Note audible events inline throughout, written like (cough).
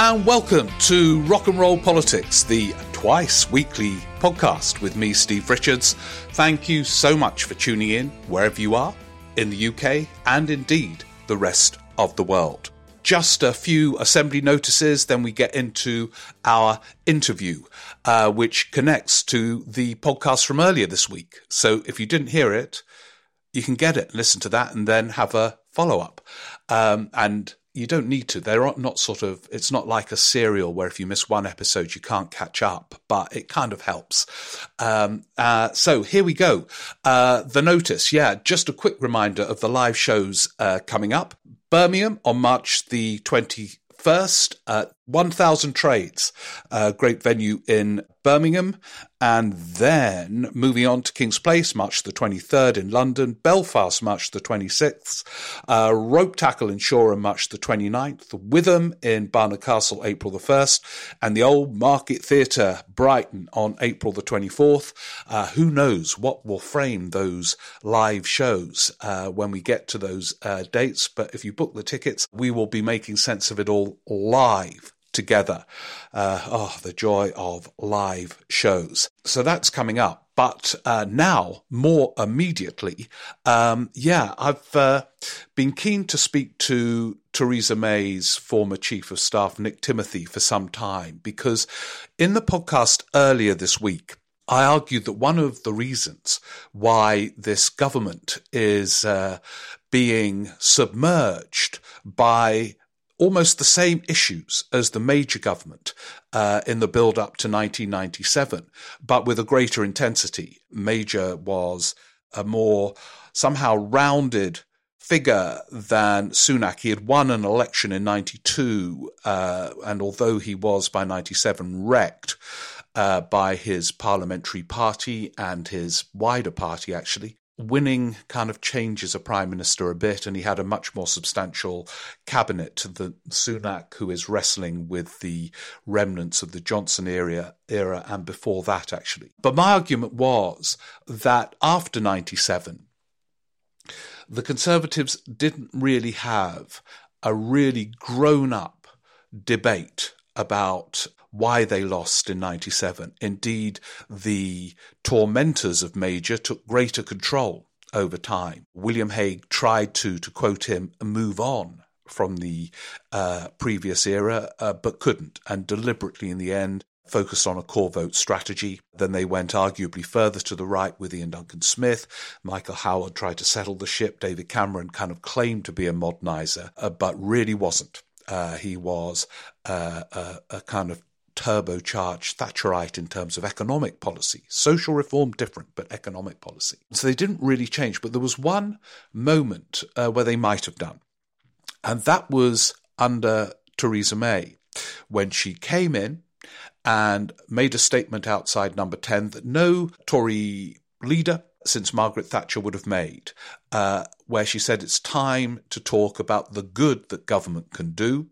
and welcome to Rock and Roll Politics, the twice weekly podcast with me, Steve Richards. Thank you so much for tuning in wherever you are in the UK and indeed the rest of the world. Just a few assembly notices, then we get into our interview, uh, which connects to the podcast from earlier this week. So if you didn't hear it, you can get it, listen to that, and then have a follow up. Um, and you don't need to. They're not sort of, it's not like a serial where if you miss one episode, you can't catch up, but it kind of helps. Um, uh, so here we go. Uh, the notice. Yeah, just a quick reminder of the live shows uh, coming up. Birmingham on March the 21st, uh, 1000 Trades, a great venue in Birmingham. And then moving on to Kings Place, March the 23rd in London, Belfast, March the 26th, uh, Ropetackle in Shoreham, March the 29th, Witham in Barnard Castle, April the 1st, and the Old Market Theatre, Brighton on April the 24th. Uh, who knows what will frame those live shows uh, when we get to those uh, dates, but if you book the tickets, we will be making sense of it all live together. Uh, oh, the joy of live shows. So that's coming up. But uh, now, more immediately, um, yeah, I've uh, been keen to speak to Theresa May's former chief of staff, Nick Timothy, for some time because in the podcast earlier this week, I argued that one of the reasons why this government is uh, being submerged by almost the same issues as the major government uh, in the build up to 1997, but with a greater intensity. Major was a more somehow rounded figure than Sunak. He had won an election in 92, uh, and although he was by 97 wrecked, uh, by his parliamentary party and his wider party, actually winning kind of changes a prime minister a bit, and he had a much more substantial cabinet than Sunak, who is wrestling with the remnants of the Johnson era, era and before that, actually. But my argument was that after 97, the Conservatives didn't really have a really grown up debate about why they lost in 97. Indeed, the tormentors of Major took greater control over time. William Hague tried to, to quote him, move on from the uh, previous era, uh, but couldn't, and deliberately in the end focused on a core vote strategy. Then they went arguably further to the right with Iain Duncan Smith. Michael Howard tried to settle the ship. David Cameron kind of claimed to be a modernizer, uh, but really wasn't. Uh, he was uh, a, kind of turbocharged Thatcherite in terms of economic policy. Social reform different, but economic policy. So they didn't really change. But there was one moment uh, where they might have done, and that was under Theresa May when she came in and made a statement outside number 10 that no Tory leader since Margaret Thatcher would have made, uh, where she said it's time to talk about the good that government can do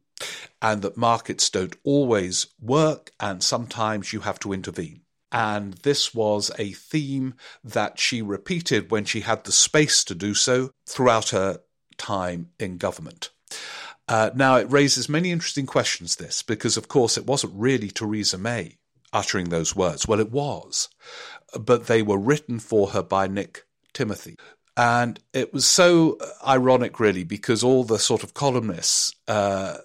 and that markets don't always work, and sometimes you have to intervene. And this was a theme that she repeated when she had the space to do so throughout her time in government. Uh, now, it raises many interesting questions, this, because of course it wasn't really Theresa May uttering those words. Well, it was, but they were written for her by Nick Timothy. And it was so ironic, really, because all the sort of columnists uh,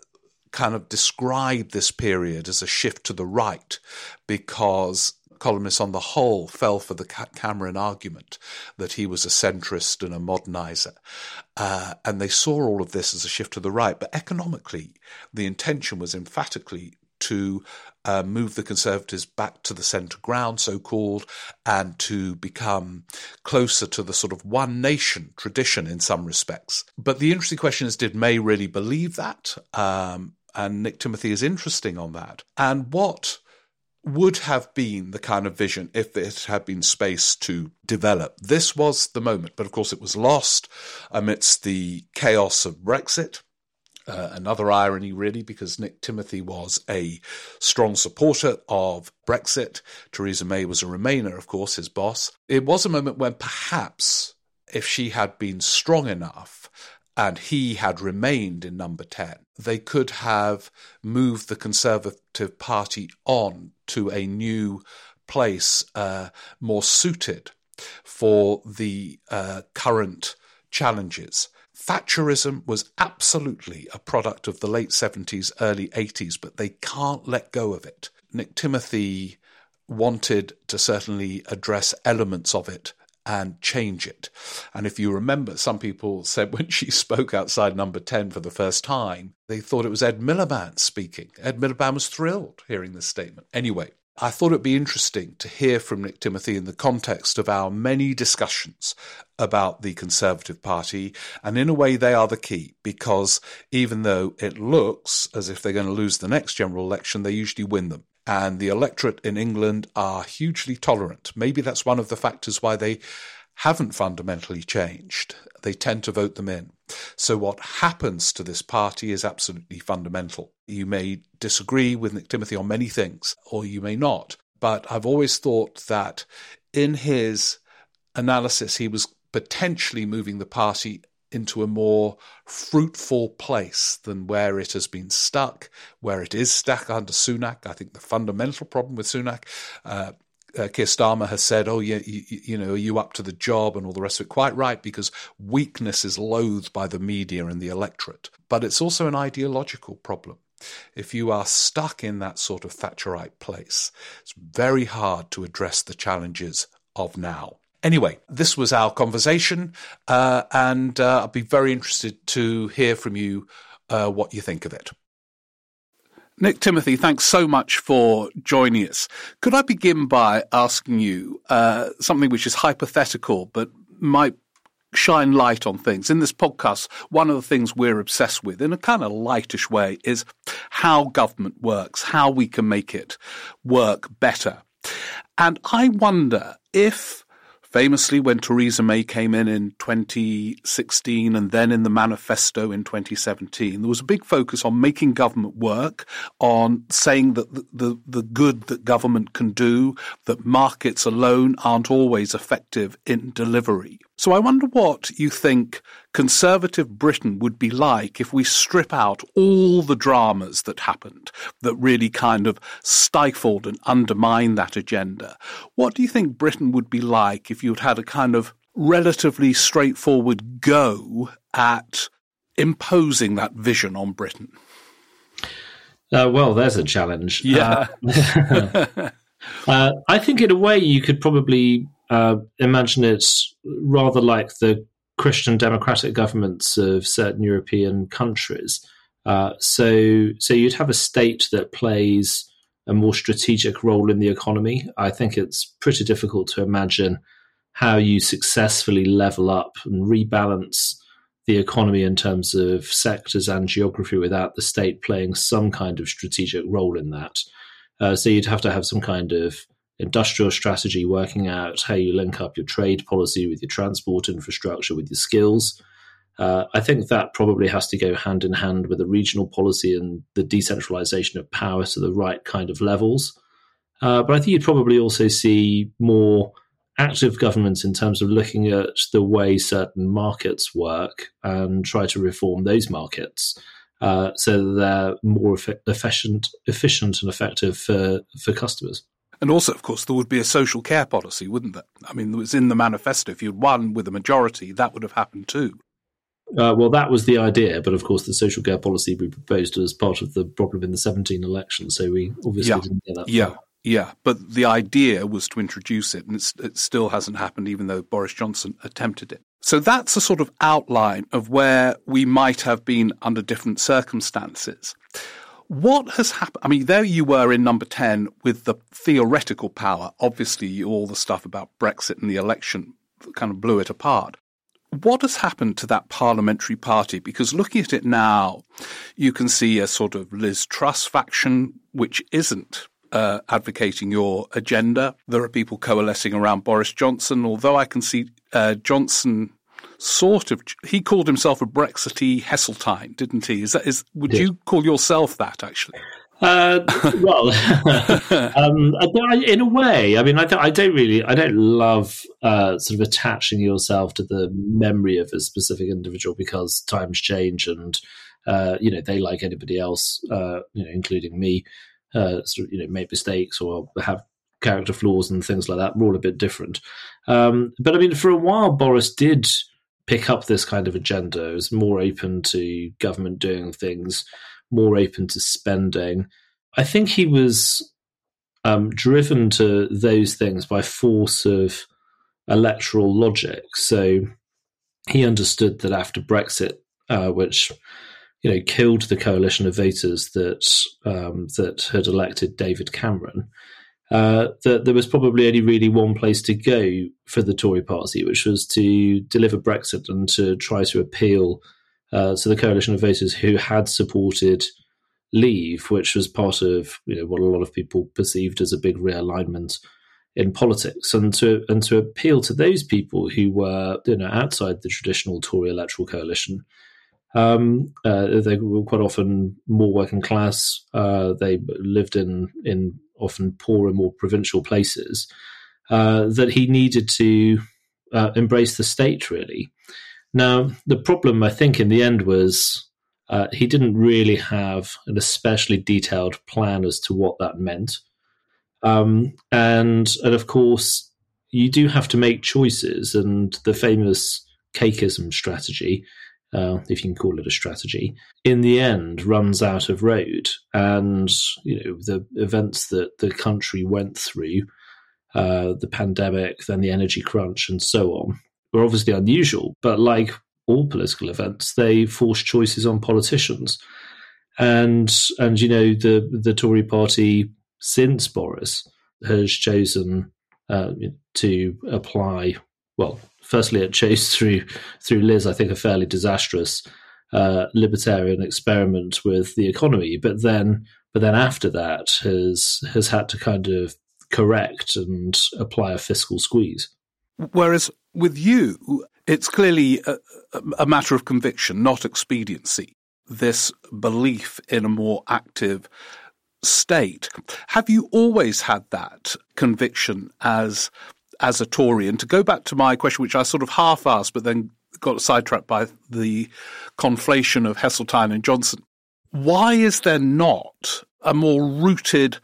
kind of describe this period as a shift to the right because columnists on the whole fell for the Cameron argument that he was a centrist and a modernizer. Uh, and they saw all of this as a shift to the right. But economically, the intention was emphatically to uh, move the Conservatives back to the centre ground, so called, and to become closer to the sort of one nation tradition in some respects. But the interesting question is did May really believe that? Um, and Nick Timothy is interesting on that. And what would have been the kind of vision if it had been space to develop. This was the moment, but of course it was lost amidst the chaos of Brexit. Uh, another irony, really, because Nick Timothy was a strong supporter of Brexit. Theresa May was a Remainer, of course, his boss. It was a moment when perhaps if she had been strong enough and he had remained in number 10, they could have moved the Conservative Party on to a new place uh, more suited for the uh, current challenges. Thatcherism was absolutely a product of the late 70s, early 80s, but they can't let go of it. Nick Timothy wanted to certainly address elements of it and change it. And if you remember, some people said when she spoke outside number 10 for the first time, they thought it was Ed Miliband speaking. Ed Miliband was thrilled hearing this statement. Anyway, I thought it'd be interesting to hear from Nick Timothy in the context of our many discussions about the Conservative Party. And in a way, they are the key because even though it looks as if they're going to lose the next general election, they usually win them and the electorate in England are hugely tolerant. Maybe that's one of the factors why they haven't fundamentally changed. They tend to vote them in. So, what happens to this party is absolutely fundamental. You may disagree with Nick Timothy on many things, or you may not. But I've always thought that in his analysis, he was potentially moving the party into a more fruitful place than where it has been stuck, where it is stuck under Sunak. I think the fundamental problem with Sunak, uh, uh, Keir Starmer has said, "Oh, yeah, you, you, know, are you up to the job?" and all the rest of it. Quite right, because weakness is loathed by the media and the electorate. But it's also an ideological problem. If you are stuck in that sort of Thatcherite place, it's very hard to address the challenges of now. Anyway, this was our conversation, uh, and uh, I'll be very interested to hear from you uh, what you think of it. Nick Timothy, thanks so much for joining us. Could I begin by asking you uh, something which is hypothetical but might shine light on things. In this podcast, one of the things we're obsessed with, in a kind of lightish way, is how government works, how we can make it work better. And I wonder if Famously, when Theresa May came in in 2016 and then in the manifesto in 2017, there was a big focus on making government work, on saying that the, the, the good that government can do, that markets alone aren't always effective in delivery. So I wonder what you think conservative Britain would be like if we strip out all the dramas that happened that really kind of stifled and undermined that agenda. What do you think Britain would be like if you'd had a kind of relatively straightforward go at imposing that vision on Britain? Uh, well, there's a challenge. Yeah. Uh, (laughs) uh, I think, in a way, you could probably uh, imagine it rather like the Christian democratic governments of certain European countries. Uh, so, so you'd have a state that plays a more strategic role in the economy. I think it's pretty difficult to imagine how you successfully level up and rebalance the economy in terms of sectors and geography without the state playing some kind of strategic role in that. Uh, so you'd have to have some kind of industrial strategy, working out how you link up your trade policy with your transport infrastructure, with your skills. Uh, I think that probably has to go hand in hand with a regional policy and the decentralization of power to the right kind of levels. Uh, but I think you'd probably also see more active governments in terms of looking at the way certain markets work and try to reform those markets uh, so they're more efficient, efficient and effective for, for customers. And also, of course, there would be a social care policy, wouldn't there? I mean, it was in the manifesto. If you'd won with a majority, that would have happened too. Uh, well, that was the idea, but of course, the social care policy we proposed as part of the problem in the 17 election, so we obviously yeah. didn't get that. Yeah, far. yeah, but the idea was to introduce it, and it still hasn't happened, even though Boris Johnson attempted it. So that's a sort of outline of where we might have been under different circumstances. What has happened? I mean, there you were in number 10 with the theoretical power. Obviously, all the stuff about Brexit and the election kind of blew it apart. What has happened to that parliamentary party? Because looking at it now, you can see a sort of Liz Truss faction, which isn't uh, advocating your agenda. There are people coalescing around Boris Johnson, although I can see uh, Johnson sort of he called himself a Brexity Heseltine, didn't he? Is that is would you call yourself that actually? Uh, well, (laughs) um, in a way, I mean, I, I, don't really, I don't love uh, sort of attaching yourself to the memory of a specific individual because times change and uh, you know they, like anybody else, uh, you know, including me, uh, sort of, you know, make mistakes or have character flaws and things like that. We're all a bit different. Um, but I mean, for a while, Boris did pick up this kind of agenda. Was more open to government doing things, more open to spending. I think he was um, driven to those things by force of electoral logic. So he understood that after Brexit, uh, which you know killed the coalition of voters that um, that had elected David Cameron, uh, that there was probably only really one place to go for the Tory party, which was to deliver Brexit and to try to appeal uh, to the coalition of voters who had supported Leave, which was part of you know what a lot of people perceived as a big realignment in politics, and to and to appeal to those people who were you know outside the traditional Tory electoral coalition. Um, uh, they were quite often more working class. Uh, they lived in in often poorer, more provincial places, uh, that he needed to uh, embrace the state, really. Now, the problem, I think, in the end was uh, he didn't really have an especially detailed plan as to what that meant. Um, and, and of course, you do have to make choices, and the famous cakeism strategy uh, if you can call it a strategy, in the end runs out of road. And you know the events that the country went through, uh, the pandemic, then the energy crunch, and so on, were obviously unusual. But like all political events, they force choices on politicians. And and you know the the Tory party since Boris has chosen uh, to apply well firstly, it chose through through Liz, I think, a fairly disastrous uh, libertarian experiment with the economy. But then, but then after that, has has had to kind of correct and apply a fiscal squeeze. Whereas with you, it's clearly a, a matter of conviction, not expediency. This belief in a more active state. Have you always had that conviction as as a Tory. And to go back to my question, which I sort of half asked, but then got sidetracked by the conflation of Heseltine and Johnson. Why is there not a more rooted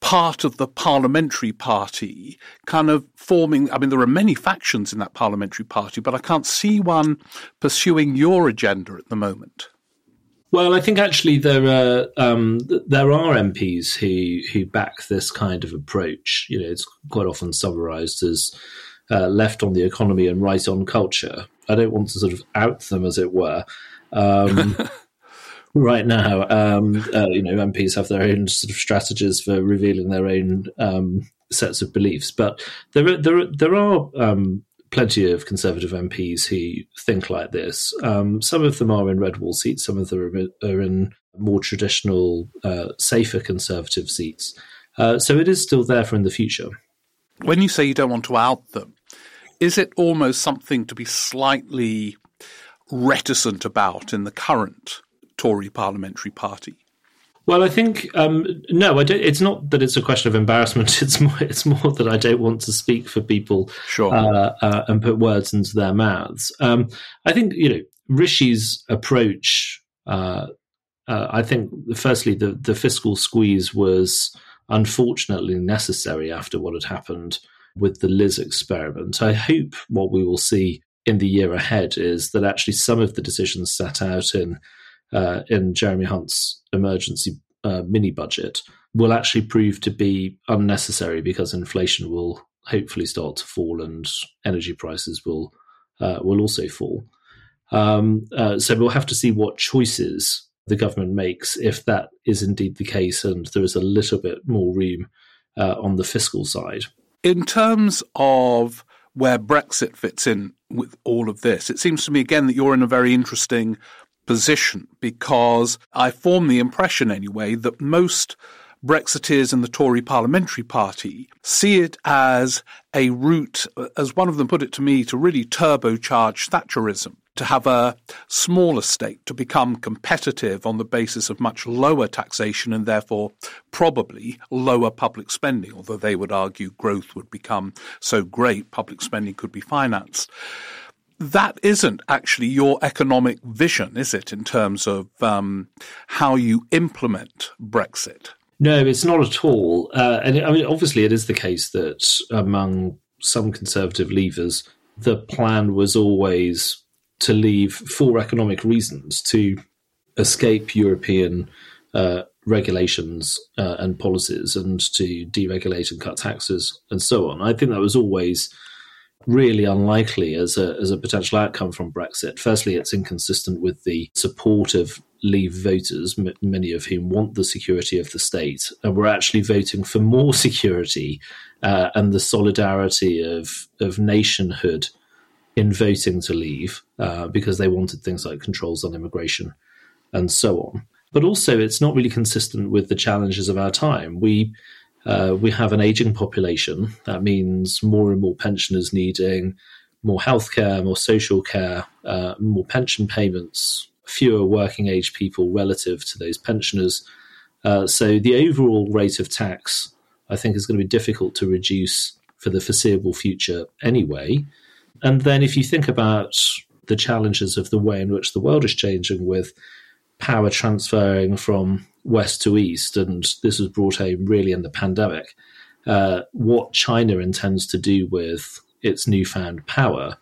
part of the parliamentary party kind of forming? I mean, there are many factions in that parliamentary party, but I can't see one pursuing your agenda at the moment. Well, I think actually there are um, there are MPs who who back this kind of approach. You know, it's quite often summarised as uh, left on the economy and right on culture. I don't want to sort of out them, as it were. Um, (laughs) right now, um, uh, you know, MPs have their own sort of strategies for revealing their own um, sets of beliefs, but there are, there are, there are um, plenty of Conservative MPs who think like this. Um, some of them are in red wall seats, some of them are in more traditional, uh, safer Conservative seats. Uh, so it is still there for in the future. When you say you don't want to out them, is it almost something to be slightly reticent about in the current Tory parliamentary party? Well, I think um, no. I don't, it's not that it's a question of embarrassment. (laughs) It's more. It's more that I don't want to speak for people sure. uh, uh, and put words into their mouths. Um, I think you know Rishi's approach. Uh, uh, I think firstly the the fiscal squeeze was unfortunately necessary after what had happened with the Liz experiment. I hope what we will see in the year ahead is that actually some of the decisions set out in uh, in Jeremy Hunt's emergency uh, mini budget will actually prove to be unnecessary because inflation will hopefully start to fall and energy prices will uh, will also fall. Um, uh, so we'll have to see what choices the government makes if that is indeed the case, and there is a little bit more room uh, on the fiscal side. In terms of where Brexit fits in with all of this, it seems to me again that you're in a very interesting position because I form the impression anyway that most Brexiteers in the Tory parliamentary party see it as a route, as one of them put it to me, to really turbocharge Thatcherism, to have a smaller state, to become competitive on the basis of much lower taxation and therefore probably lower public spending, although they would argue growth would become so great public spending could be financed that isn't actually your economic vision, is it, in terms of um, how you implement Brexit? No, it's not at all. Uh, and I mean, obviously, it is the case that among some conservative leavers, the plan was always to leave for economic reasons to escape European uh, regulations uh, and policies and to deregulate and cut taxes and so on. I think that was always really unlikely as a as a potential outcome from Brexit. Firstly, it's inconsistent with the support of Leave voters, m- many of whom want the security of the state, and were actually voting for more (laughs) security uh, and the solidarity of of nationhood in voting to leave uh, because they wanted things like controls on immigration and so on. But also, it's not really consistent with the challenges of our time. We uh, we have an aging population. That means more and more pensioners needing more healthcare, more social care, uh, more pension payments, fewer working age people relative to those pensioners. Uh, so the overall rate of tax, I think, is going to be difficult to reduce for the foreseeable future anyway. And then if you think about the challenges of the way in which the world is changing with power transferring from west to east, and this was brought home really in the pandemic, uh, what China intends to do with its newfound power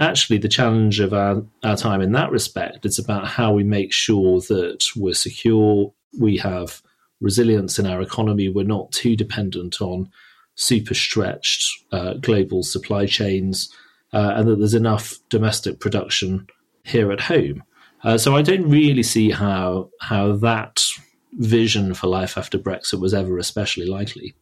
actually the challenge of our, our time in that respect is about how we make sure that we're secure, we have resilience in our economy, we're not too dependent on super stretched uh, global supply chains, uh, and that there's enough domestic production here at home. Uh, so I don't really see how how that vision for life after Brexit was ever especially likely.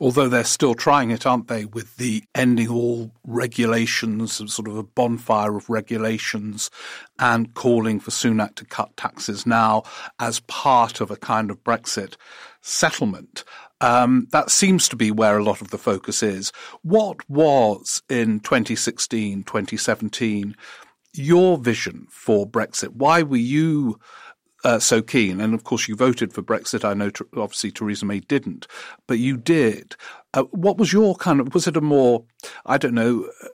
Although they're still trying it, aren't they, with the ending all regulations, sort of a bonfire of regulations, and calling for Sunak to cut taxes now as part of a kind of Brexit settlement. Um, that seems to be where a lot of the focus is. What was in 2016, 2017, your vision for Brexit? Why were you uh, so keen. And of course, you voted for Brexit. I know, obviously, Theresa May didn't, but you did. Uh, what was your kind of? Was it a more? I don't know. Uh,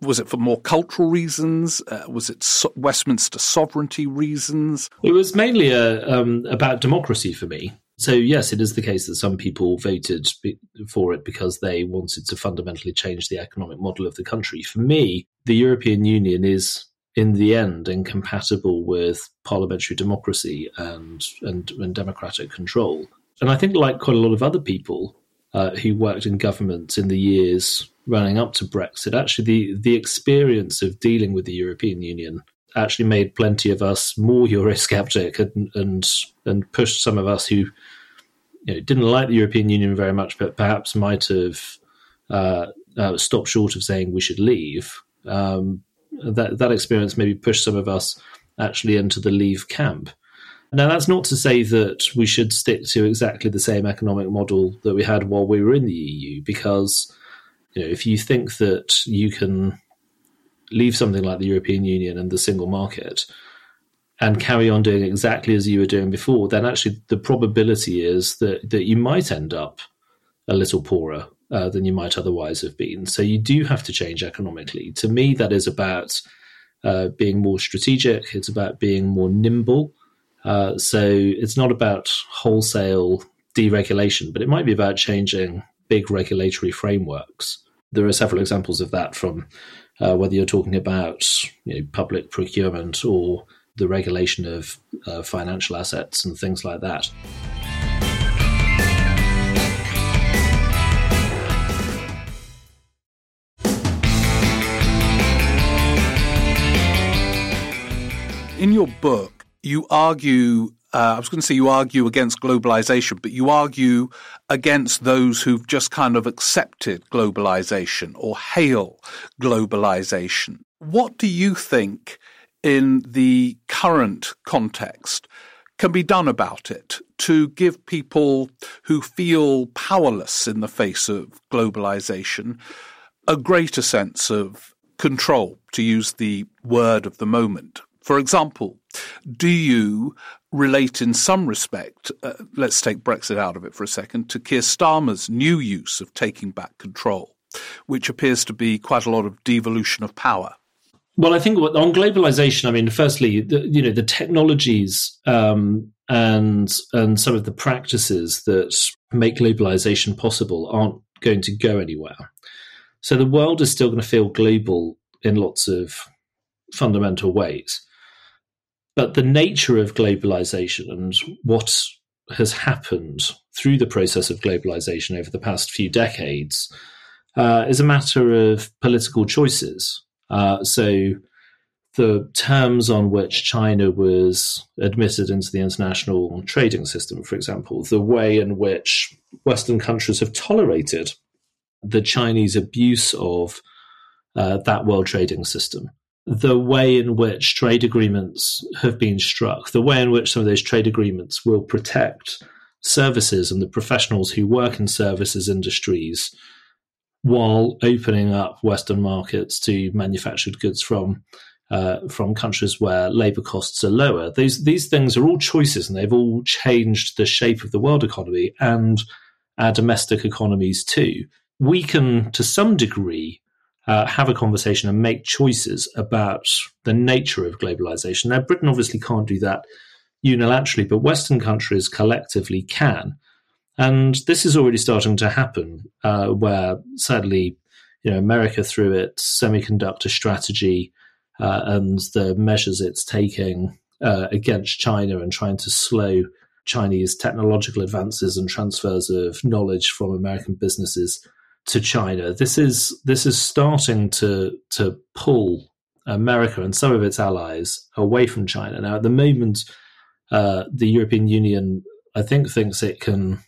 was it for more cultural reasons? Uh, was it so- Westminster sovereignty reasons? It was mainly a, uh, um, about democracy for me. So yes, it is the case that some people voted for it because they wanted to fundamentally change the economic model of the country. For me, the European Union is in the end incompatible with parliamentary democracy and, and, and democratic control. And I think, like quite a lot of other people uh, who worked in government in the years running up to Brexit, actually the, the experience of dealing with the European Union actually made plenty of us more (laughs) Eurosceptic and and, and pushed some of us who you know, didn't like the European Union very much, but perhaps might have uh, uh, stopped short of saying we should leave. Um, that that experience maybe pushed some of us actually into the leave camp. Now, that's not to say that we should stick to exactly the same economic model that we had while we were in the EU, because you know, if you think that you can leave something like the European Union and the single market and carry on doing exactly as you were doing before, then actually the probability is that, that you might end up a little poorer uh, than you might otherwise have been. So you do have to change economically. To me, that is about uh, being more strategic. It's about being more nimble. Uh, so it's not about wholesale deregulation, but it might be about changing big regulatory frameworks. There are several examples of that from uh, whether you're talking about you know, public procurement or the regulation of uh, financial assets and things like that. In your book, you argue uh, I was going to say you argue against globalization, but you argue against those who've just kind of accepted globalization or hail globalization. What do you think in the current context can be done about it to give people who feel powerless in the face of globalization a greater sense of control, to use the word of the moment? For example, do you relate in some respect, uh, let's take Brexit out of it for a second, to Keir Starmer's new use of taking back control, which appears to be quite a lot of devolution of power? Well, I think on globalization, I mean, firstly, the, you know, the technologies um, and and some of the practices that make globalization possible aren't going to go anywhere. So the world is still going to feel global in lots of fundamental ways. But the nature of globalization and what has happened through the process of globalization over the past few decades uh, is a matter of political choices. Uh, so, the terms on which China was admitted into the international trading system, for example, the way in which Western countries have tolerated the Chinese abuse of uh, that world trading system, the way in which trade agreements have been struck, the way in which some of those trade agreements will protect services and the professionals who work in services industries while opening up Western markets to manufactured goods from uh, from countries where labor costs are lower. These these things are all choices, and they've all changed the shape of the world economy and our domestic economies too. We can, to some degree, uh, have a conversation and make choices about the nature of globalization. Now, Britain obviously can't do that unilaterally, but Western countries collectively can. And this is already starting to happen, uh, where sadly, you know, America through its semiconductor strategy uh, and the measures it's taking uh, against China and trying to slow Chinese technological advances and transfers of knowledge from American businesses to China. This is this is starting to to pull America and some of its allies away from China. Now, at the moment, uh, the European Union, I think, thinks it can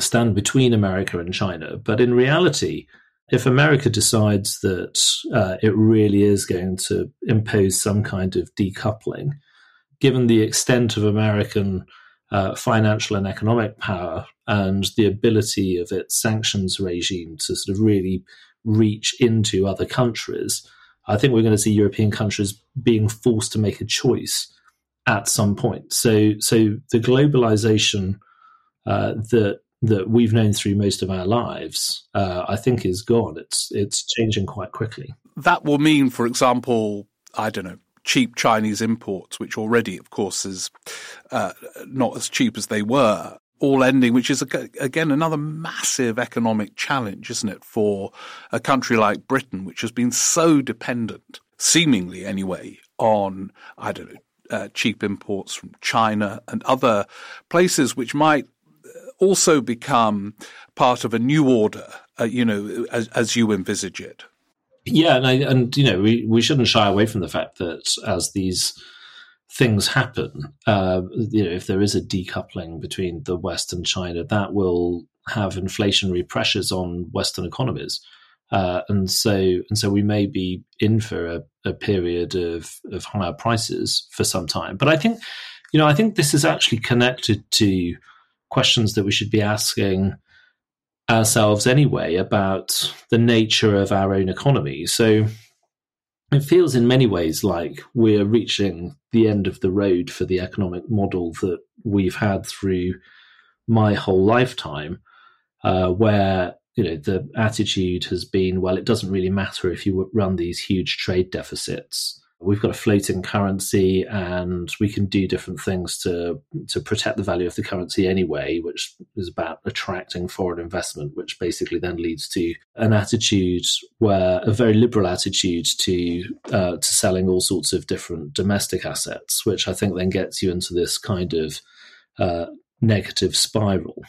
stand between America and China. But in reality, if America decides that uh, it really is going to impose some kind of decoupling, given the extent of American uh, financial and economic power and the ability of its sanctions regime to sort of really reach into other countries, I think we're going to see European countries being forced to make a choice at some point. So, so the globalization uh, that that we've known through most of our lives, uh, I think, is gone. It's it's changing quite quickly. That will mean, for example, I don't know, cheap Chinese imports, which already, of course, is uh, not as cheap as they were, all ending, which is again another massive economic challenge, isn't it, for a country like Britain, which has been so dependent, seemingly anyway, on I don't know uh, cheap imports from China and other places, which might also become part of a new order, uh, you know, as, as you envisage it. Yeah, and I, and you know we we shouldn't shy away from the fact that as these things happen, uh, you know, if there is a decoupling between the West and China, that will have inflationary pressures on Western economies. Uh, and so and so we may be in for a, a, period of, of higher prices for some time. But I think, you know, I think this is actually connected to questions that we should be asking ourselves anyway about the nature of our own economy. So it feels in many ways like we're reaching the end of the road for the economic model that we've had through my whole lifetime, uh, where you know the attitude has been, well, it doesn't really matter if you run these huge trade deficits we've got a floating currency and we can do different things to to protect the value of the currency anyway which is about attracting foreign investment which basically then leads to an attitude where a very liberal attitude to uh, to selling all sorts of different domestic assets which i think then gets you into this kind of uh, negative spiral.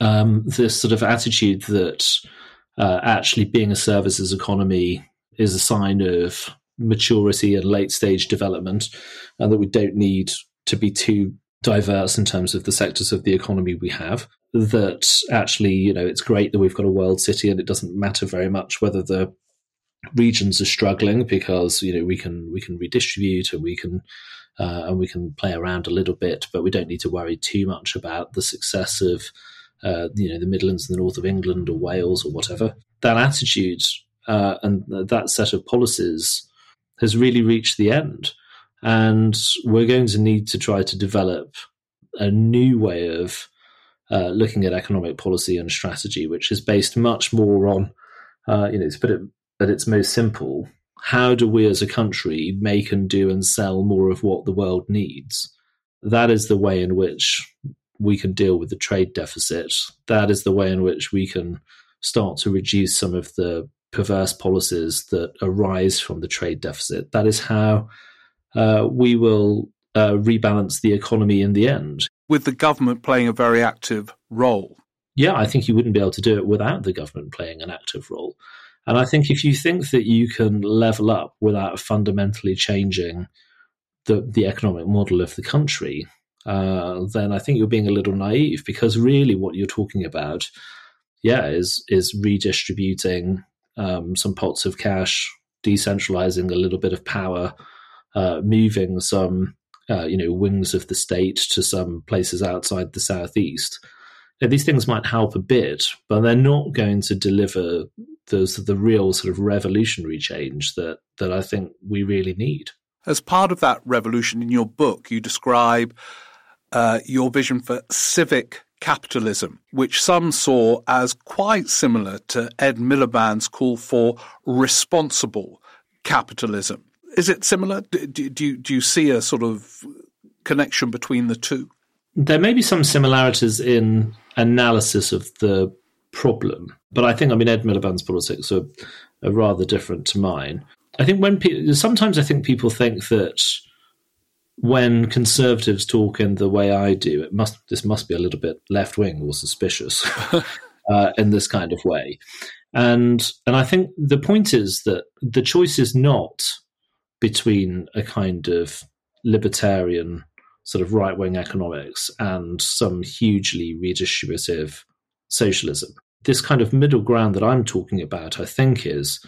Um, this sort of attitude that uh, actually being a services economy is a sign of maturity and late stage development, and that we don't need to be too diverse in terms of the sectors of the economy we have. That actually, you know, it's great that we've got a world city, and it doesn't matter very much whether the regions are struggling because you know we can we can redistribute and we can uh, and we can play around a little bit, but we don't need to worry too much about the success of uh, you know the Midlands and the north of England or Wales or whatever. That attitude uh, and that set of policies has really reached the end. And we're going to need to try to develop a new way of uh, looking at economic policy and strategy, which is based much more on, uh, you know, to put it at its most simple, how do we as a country make and do and sell more of what the world needs? That is the way in which we can deal with the trade deficit. That is the way in which we can start to reduce some of the perverse policies that arise from the trade deficit. That is how uh, we will uh, rebalance the economy in the end. With the government playing a very active role. Yeah, I think you wouldn't be able to do it without the government playing an active role. And I think if you think that you can level up without fundamentally changing the, the economic model of the country, uh, then I think you're being a little naive because really what you're talking about, yeah, is is redistributing um, some pots of cash, decentralizing a little bit of power, uh, moving some uh, you know wings of the state to some places outside the southeast. Now, these things might help a bit, but they're not going to deliver the the real sort of revolutionary change that that I think we really need. As part of that revolution, in your book, you describe uh, your vision for civic capitalism, which some saw as quite similar to Ed Miliband's call for responsible capitalism. Is it similar? Do, do, you, do you see a sort of connection between the two? There may be some similarities in analysis of the problem, but I think, I mean, Ed Miliband's politics are, are rather different to mine. I think when pe- sometimes I think people think that when conservatives talk in the way I do, it must this must be a little bit left wing or suspicious (laughs) uh, in this kind of way, and and I think the point is that the choice is not between a kind of libertarian sort of right wing economics and some hugely redistributive socialism. This kind of middle ground that I'm talking about, I think, is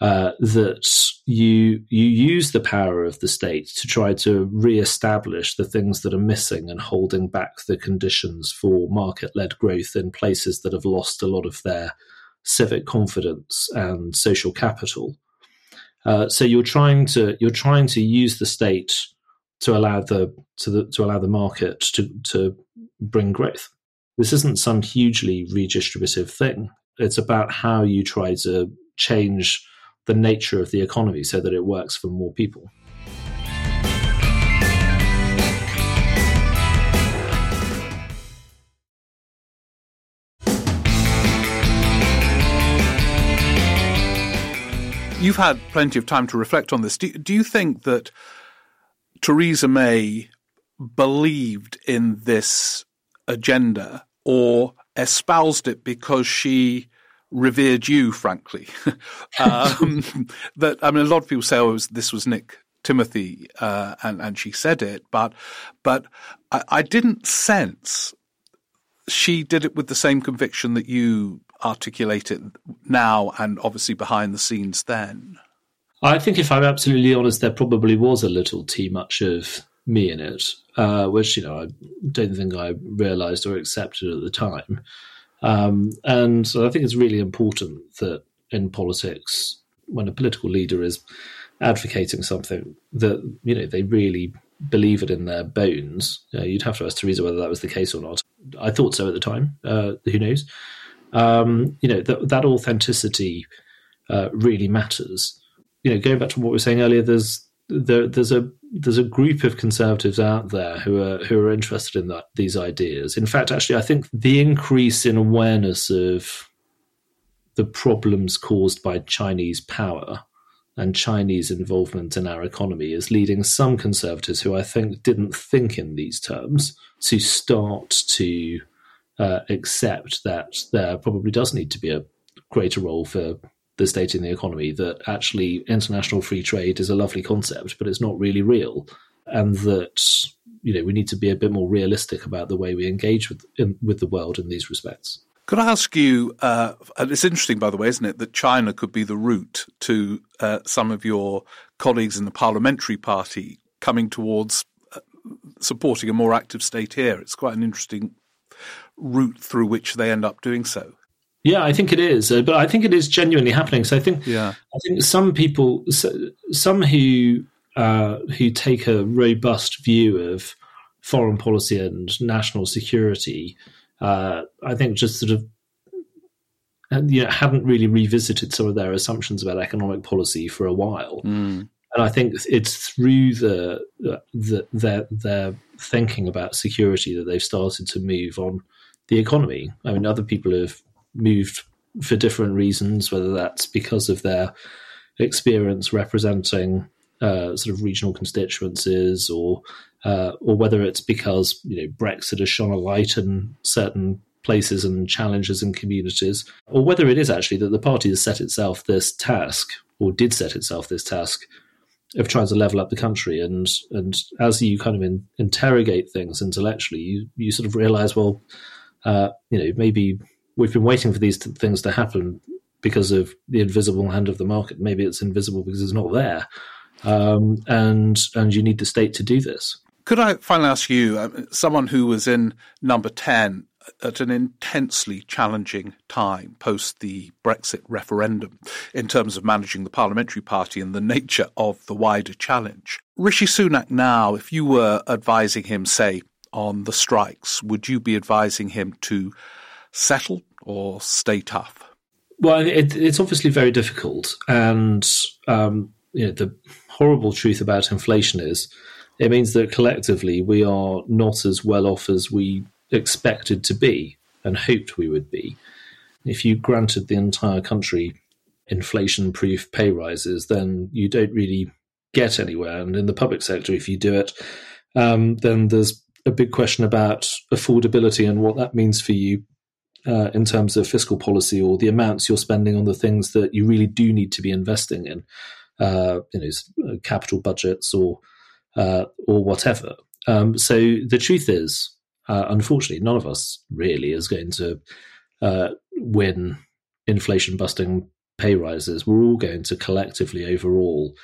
uh, that you you use the power of the state to try to re-establish the things that are missing and holding back the conditions for market-led growth in places that have lost a lot of their civic confidence and social capital. Uh, so you're trying to you're trying to use the state to allow the to the to allow the market to to bring growth. This isn't some hugely redistributive thing. It's about how you try to change the nature of the economy so that it works for more people. You've had plenty of time to reflect on this. Do, do you think that Theresa May believed in this agenda or espoused it because she revered you, frankly. (laughs) um, that I mean, a lot of people say, "Oh, was, this was Nick Timothy," uh, and and she said it, but but I, I, didn't sense she did it with the same conviction that you articulate it now, and obviously behind the scenes then. I think, if I'm absolutely honest, there probably was a little too much of me in it, uh, which you know I don't think I realised or accepted at the time. Um, and I think it's really important that in politics, when a political leader is advocating something, that you know they really believe it in their bones. You'd have to ask Theresa whether that was the case or not. I thought so at the time. Uh, who knows? Um, you know that that authenticity uh, really matters. you know, going back to what we were saying earlier, there's there, there's a there's a group of conservatives out there who are who are interested in that these ideas. In fact, actually, I think the increase in awareness of the problems caused by Chinese power and Chinese involvement in our economy is leading some conservatives who I think didn't think in these terms to start to uh, accept that there probably does need to be a greater role for the state in the economy, that actually international free trade is a lovely concept, but it's not really real, and that you know we need to be a bit more realistic about the way we engage with in, with the world in these respects. Could I ask you? Uh, it's interesting, by the way, isn't it, that China could be the route to uh, some of your colleagues in the parliamentary party coming towards uh, supporting a more active state here. It's quite an interesting route through which they end up doing so. Yeah, I think it is, uh, but I think it is genuinely happening. So I think, yeah. I think some people, some who uh, who take a robust view of foreign policy and national security, uh, I think just sort of you know, hadn't really revisited some of their assumptions about economic policy for a while. Mm. And I think it's through the, the their their thinking about security that they've started to move on the economy. I mean, other people have moved for different reasons, whether that's because of their experience representing uh, sort of regional constituencies, or uh, or whether it's because you know Brexit has shone a light in certain places and challenges in communities, or whether it is actually that the party has set itself this task, or did set itself this task of trying to level up the country. And and as you kind of in, interrogate things intellectually, you you sort of realize, well, uh, you know, maybe we've been waiting for these t- things to happen because of the invisible hand of the market. Maybe it's invisible because it's not there, um, and and you need the state to do this. Could I finally ask you, uh, someone who was in number ten at an intensely challenging time post the Brexit referendum in terms of managing the parliamentary party and the nature of the wider challenge. Rishi Sunak now, if you were advising him, say, on the strikes, would you be advising him to settle or stay tough? Well, it, it's obviously very difficult, and um, you know, the horrible truth about inflation is it means that collectively we are not as well off as we expected to be and hoped we would be. If you granted the entire country inflation proof pay rises, then you don't really get anywhere. And in the public sector, if you do it, um, then there's a big question about affordability and what that means for you uh, in terms of fiscal policy or the amounts you're spending on the things that you really do need to be investing in, uh, you know, capital budgets or uh, or whatever. Um, so the truth is, uh, unfortunately, none of us really is going to uh, win inflation busting pay rises. We're all going to collectively overall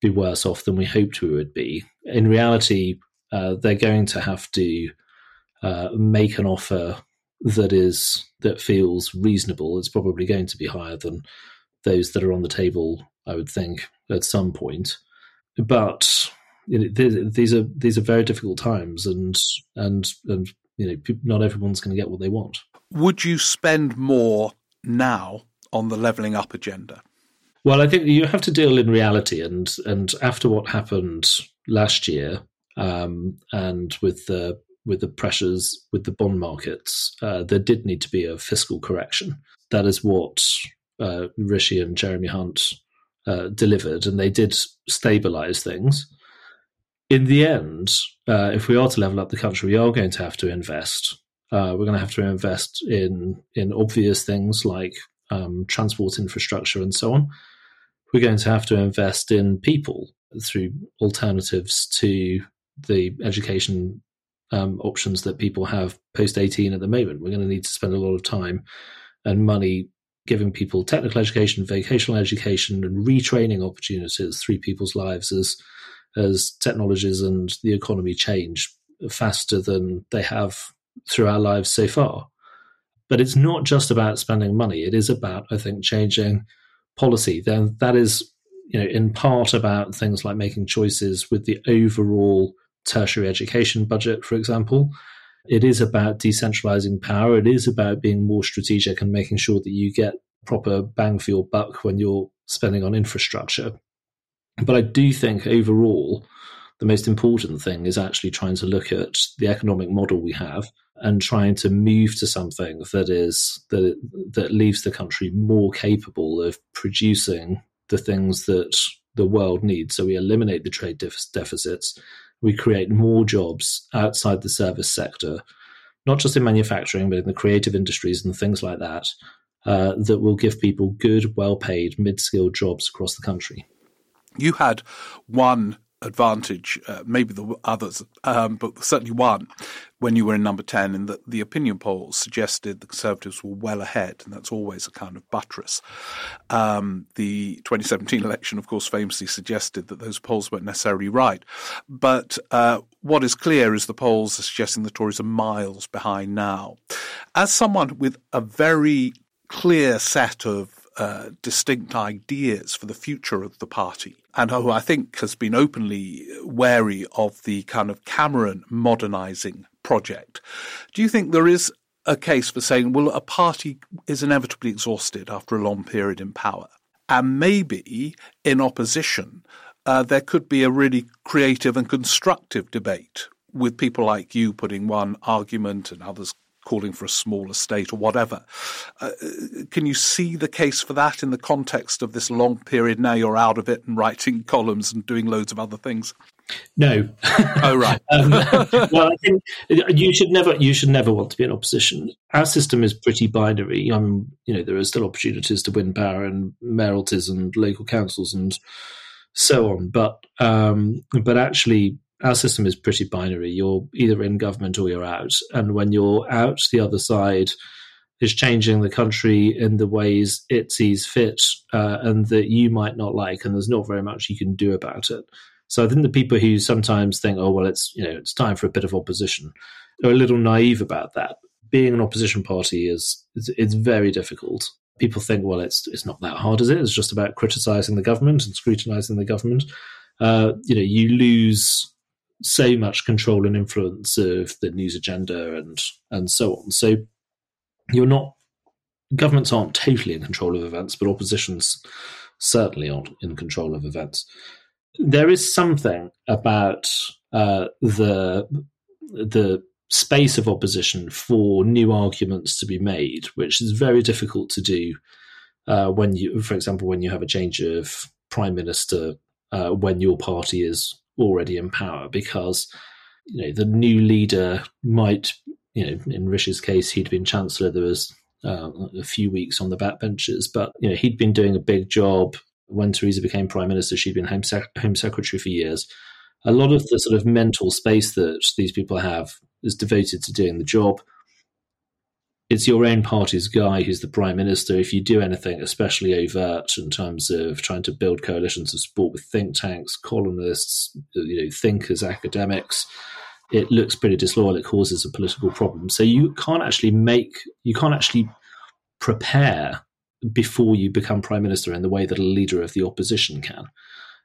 be worse off than we hoped we would be. In reality, uh, they're going to have to uh, make an offer that is that feels reasonable. It's probably going to be higher than those that are on the table. I would think at some point, but you know, these are these are very difficult times, and and and you know, not everyone's going to get what they want. Would you spend more now on the levelling up agenda? Well, I think you have to deal in reality, and and after what happened last year, um, and with the with the pressures with the bond markets, uh, there did need to be a fiscal correction. That is what uh, Rishi and Jeremy Hunt uh, delivered, and they did stabilize things in the end, uh, if we are to level up the country, we are going to have to invest. Uh, we're going to have to invest in in obvious things like um, transport infrastructure and so on. We're going to have to invest in people through alternatives to the education um, options that people have post 18 at the moment. We're going to need to spend a lot of time and money giving people technical education, vocational education, and retraining opportunities through people's lives as as technologies and the economy change faster than they have through our lives so far. But it's not just about spending money. It is about, I think, changing policy. Then that is, you know, in part about things like making choices with the overall tertiary education budget, for example. It is about decentralizing power. It is about being more strategic and making sure that you get proper bang for your buck when you're spending on infrastructure But I do think overall, the most important thing is actually trying to look at the economic model we have and trying to move to something that is that that leaves the country more capable of producing the things that the world needs. So we eliminate the trade def- deficits, we create more jobs outside the service sector, not just in manufacturing, but in the creative industries and things like that, uh, that will give people good, well paid, mid skilled jobs across the country. You had one advantage, uh, maybe the others, um, but certainly one, when you were in number 10, in that the opinion polls suggested the Conservatives were well ahead, and that's always a kind of buttress. Um, the 2017 election, of course, famously suggested that those polls weren't necessarily right. But uh, what is clear is the polls are suggesting the Tories are miles behind now. As someone with a very clear set of uh, distinct ideas for the future of the party, and who I think has been openly wary of the kind of Cameron modernising project. Do you think there is a case for saying, well, a party is inevitably exhausted after a long period in power? And maybe in opposition, uh, there could be a really creative and constructive debate with people like you putting one argument and others calling for a smaller state or whatever. Uh, can you see the case for that in the context of this long period? Now you're out of it and writing (laughs) columns and doing loads of other things. No. (laughs) oh right. (laughs) um, well, I think you should never you should never want to be in opposition. Our system is pretty binary. Um, you know, there are still opportunities to win power and mayoralties and local councils and so on. But um, but actually, our system is pretty binary. You're either in government or you're out. And when you're out, the other side is changing the country in the ways it sees fit uh, and that you might not like. And there's not very much you can do about it. So I think the people who sometimes think, oh, well, it's, you know, it's time for a bit of opposition are a little naive about that. Being an opposition party is, it's, it's very difficult people think, well, it's it's not that hard, is it? It's just about criticizing the government and scrutinizing the government. Uh, you know, you lose so much control and influence of the news agenda and and so on. So you're not governments aren't totally in control of events, but oppositions certainly aren't in control of events. There is something about uh, the the space of opposition for new arguments to be made, which is very difficult to do uh, when you, for example, when you have a change of prime minister uh, when your party is already in power because you know the new leader might you know in Rishi's case he'd been chancellor there was uh, a few weeks on the backbenches but you know he'd been doing a big job. When Theresa became prime minister she'd been home, sec- home secretary for years. A lot of the sort of mental space that these people have is devoted to doing the job it's your own party's guy who's the prime minister. If you do anything, especially overt in terms of trying to build coalitions of support with think tanks, columnists, you know, thinkers, academics, it looks pretty disloyal. It causes a political problem. So you can't actually make, you can't actually prepare before you become prime minister in the way that a leader of the opposition can.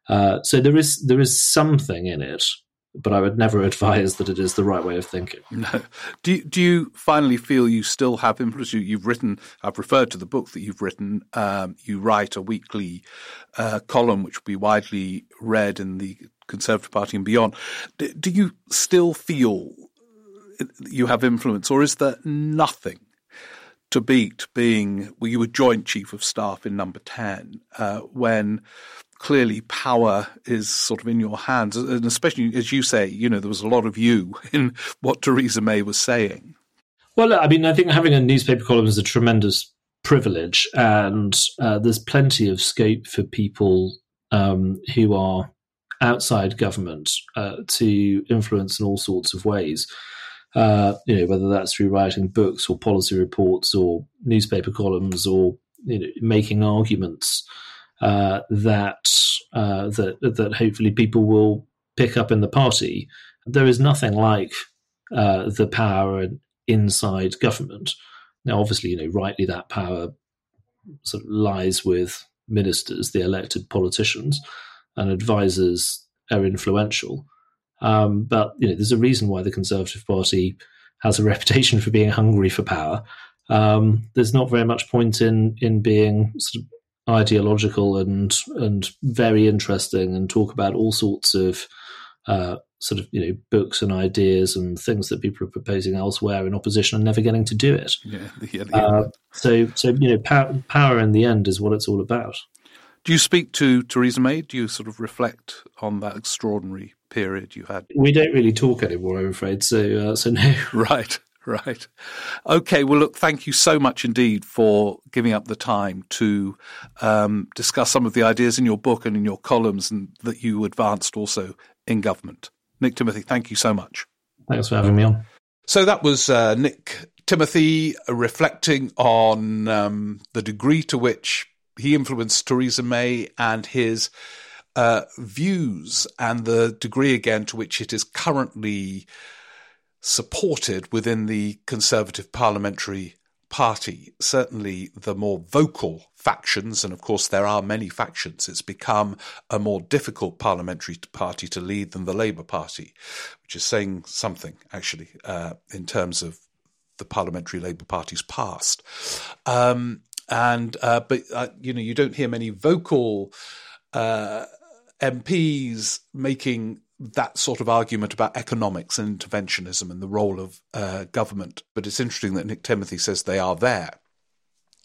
Uh, so there is there is something in it but I would never (laughs) advise that it is the right way of thinking. (laughs) No. Do do you finally feel you still have influence? You, have written. I've referred to the book that you've written. Um, you write a weekly uh, column which will be widely read in the Conservative Party and beyond. Do, do you still feel you have influence, or is there nothing? To beat being, well, you were joint chief of staff in number 10 uh, when clearly power is sort of in your hands. And especially, as you say, you know, there was a lot of you (laughs) in what Theresa May was saying. Well, I mean, I think having a newspaper column is a tremendous privilege, and uh, there's plenty of scope for people um, who are outside government uh, to influence in all sorts of ways. Uh, you know, whether that's through writing books or policy reports or newspaper columns or you know, making arguments uh, that uh, that that hopefully people will pick up in the party. There is nothing like uh, the power inside government. Now, obviously, you know, rightly that power sort of lies with ministers, the elected politicians, and advisors are influential. Um, but you know, there's a reason why the Conservative Party has a (laughs) reputation for being hungry for power. Um, there's not very much point in in being sort of ideological and and very interesting, and talk about all sorts of uh, sort of you know books and ideas and things that people are proposing elsewhere in opposition and never getting to do it. Yeah, (laughs) yeah, yeah. Uh, so so you know power, power in the end is what it's all about. Do you speak to Theresa May? Do you sort of reflect on that extraordinary period you had? We don't really talk anymore, I'm afraid. So uh, so no. (laughs) Right. (laughs) Right. Okay. Well, look, thank you so much indeed for giving up the time to um, discuss some of the ideas in your book and in your columns and that you advanced also in government. Nick Timothy, thank you so much. Thanks for having me on. So that was uh, Nick Timothy reflecting on um, the degree to which he influenced Theresa May and his uh, views and the degree again to which it is currently supported within the Conservative Parliamentary Party. Certainly, the more vocal factions, and of course there are many factions, it's become a more difficult parliamentary party to lead than the Labour Party, which is saying something actually uh, in terms of the parliamentary Labour Party's past. Um, and uh, but uh, you know you don't hear many vocal uh, MPs making that sort of argument about economics and interventionism and the role of uh, government. But it's interesting that Nick Timothy says they are there,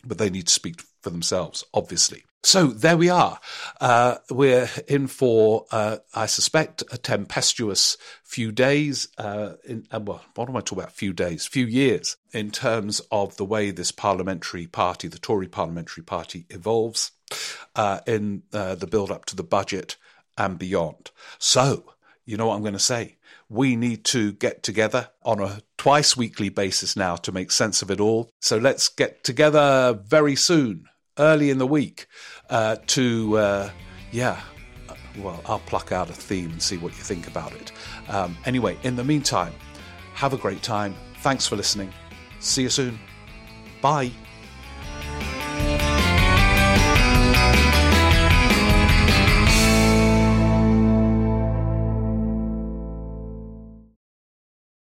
but they need to speak for themselves, obviously. So there we are. Uh, we're in for, uh, I suspect, a tempestuous few days. Uh, in, uh, well, what am I talking about? Few days, few years in terms of the way this parliamentary party, the Tory parliamentary party, evolves uh, in uh, the build up to the budget and beyond. So, you know what I'm going to say? We need to get together on a twice weekly basis now to make sense of it all. So let's get together very soon early in the week uh, to, uh, yeah, well, I'll pluck out a theme and see what you think about it. Um, anyway, in the meantime, have a great time. Thanks for listening. See you soon. Bye.